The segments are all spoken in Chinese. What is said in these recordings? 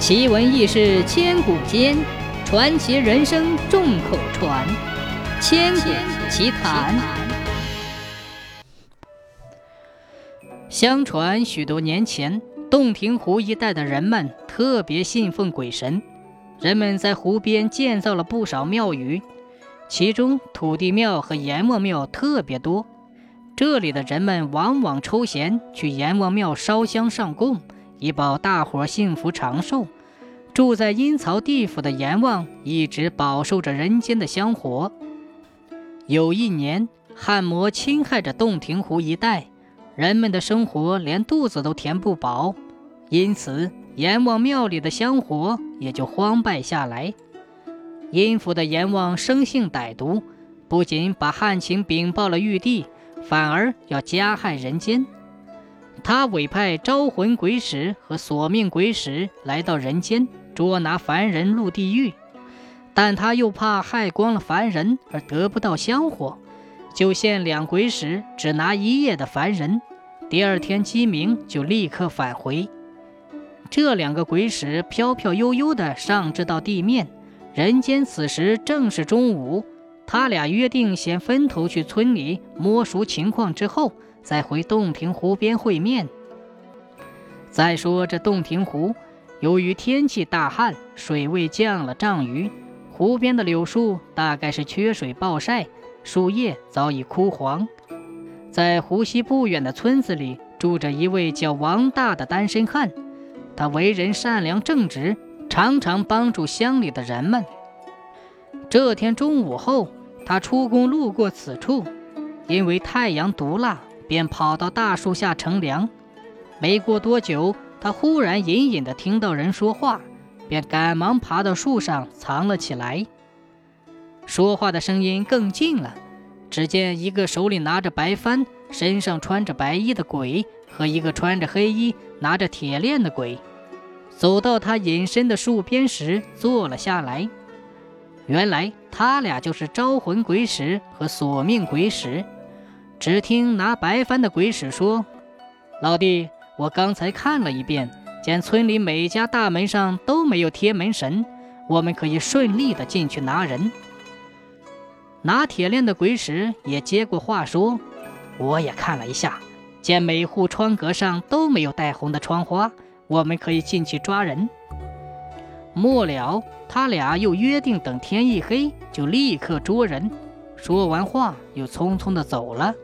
奇闻异事千古间，传奇人生众口传。千古奇谈。相传许多年前，洞庭湖一带的人们特别信奉鬼神，人们在湖边建造了不少庙宇，其中土地庙和阎王庙特别多。这里的人们往往抽闲去阎王庙烧香上供。以保大伙幸福长寿，住在阴曹地府的阎王一直饱受着人间的香火。有一年，旱魔侵害着洞庭湖一带，人们的生活连肚子都填不饱，因此阎王庙里的香火也就荒败下来。阴府的阎王生性歹毒，不仅把旱情禀报了玉帝，反而要加害人间。他委派招魂鬼使和索命鬼使来到人间捉拿凡人入地狱，但他又怕害光了凡人而得不到香火，就限两鬼使只拿一夜的凡人，第二天鸡鸣就立刻返回。这两个鬼使飘飘悠悠地上至到地面，人间此时正是中午，他俩约定先分头去村里摸熟情况之后。再回洞庭湖边会面。再说这洞庭湖，由于天气大旱，水位降了丈余，湖边的柳树大概是缺水暴晒，树叶早已枯黄。在湖西不远的村子里，住着一位叫王大的单身汉，他为人善良正直，常常帮助乡里的人们。这天中午后，他出宫路过此处，因为太阳毒辣。便跑到大树下乘凉。没过多久，他忽然隐隐地听到人说话，便赶忙爬到树上藏了起来。说话的声音更近了，只见一个手里拿着白帆、身上穿着白衣的鬼和一个穿着黑衣、拿着铁链的鬼，走到他隐身的树边时坐了下来。原来他俩就是招魂鬼使和索命鬼使。只听拿白帆的鬼使说：“老弟，我刚才看了一遍，见村里每家大门上都没有贴门神，我们可以顺利的进去拿人。”拿铁链的鬼使也接过话说：“我也看了一下，见每户窗格上都没有带红的窗花，我们可以进去抓人。”末了，他俩又约定等天一黑就立刻捉人。说完话，又匆匆的走了。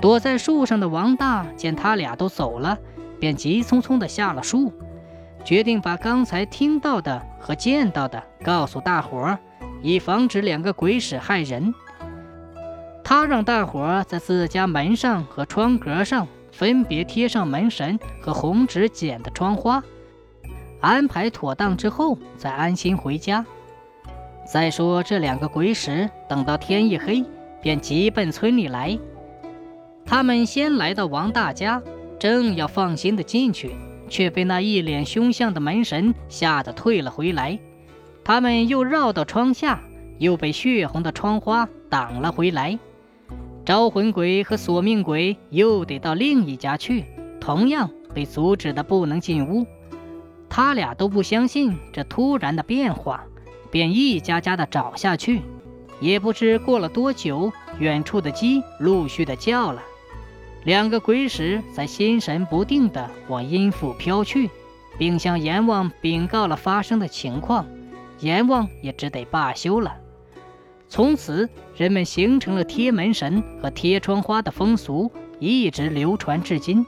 躲在树上的王大见他俩都走了，便急匆匆地下了树，决定把刚才听到的和见到的告诉大伙儿，以防止两个鬼使害人。他让大伙儿在自家门上和窗格上分别贴上门神和红纸剪的窗花，安排妥当之后再安心回家。再说这两个鬼使，等到天一黑，便急奔村里来。他们先来到王大家，正要放心的进去，却被那一脸凶相的门神吓得退了回来。他们又绕到窗下，又被血红的窗花挡了回来。招魂鬼和索命鬼又得到另一家去，同样被阻止的不能进屋。他俩都不相信这突然的变化，便一家家的找下去。也不知过了多久，远处的鸡陆续的叫了。两个鬼使才心神不定地往阴府飘去，并向阎王禀告了发生的情况，阎王也只得罢休了。从此，人们形成了贴门神和贴窗花的风俗，一直流传至今。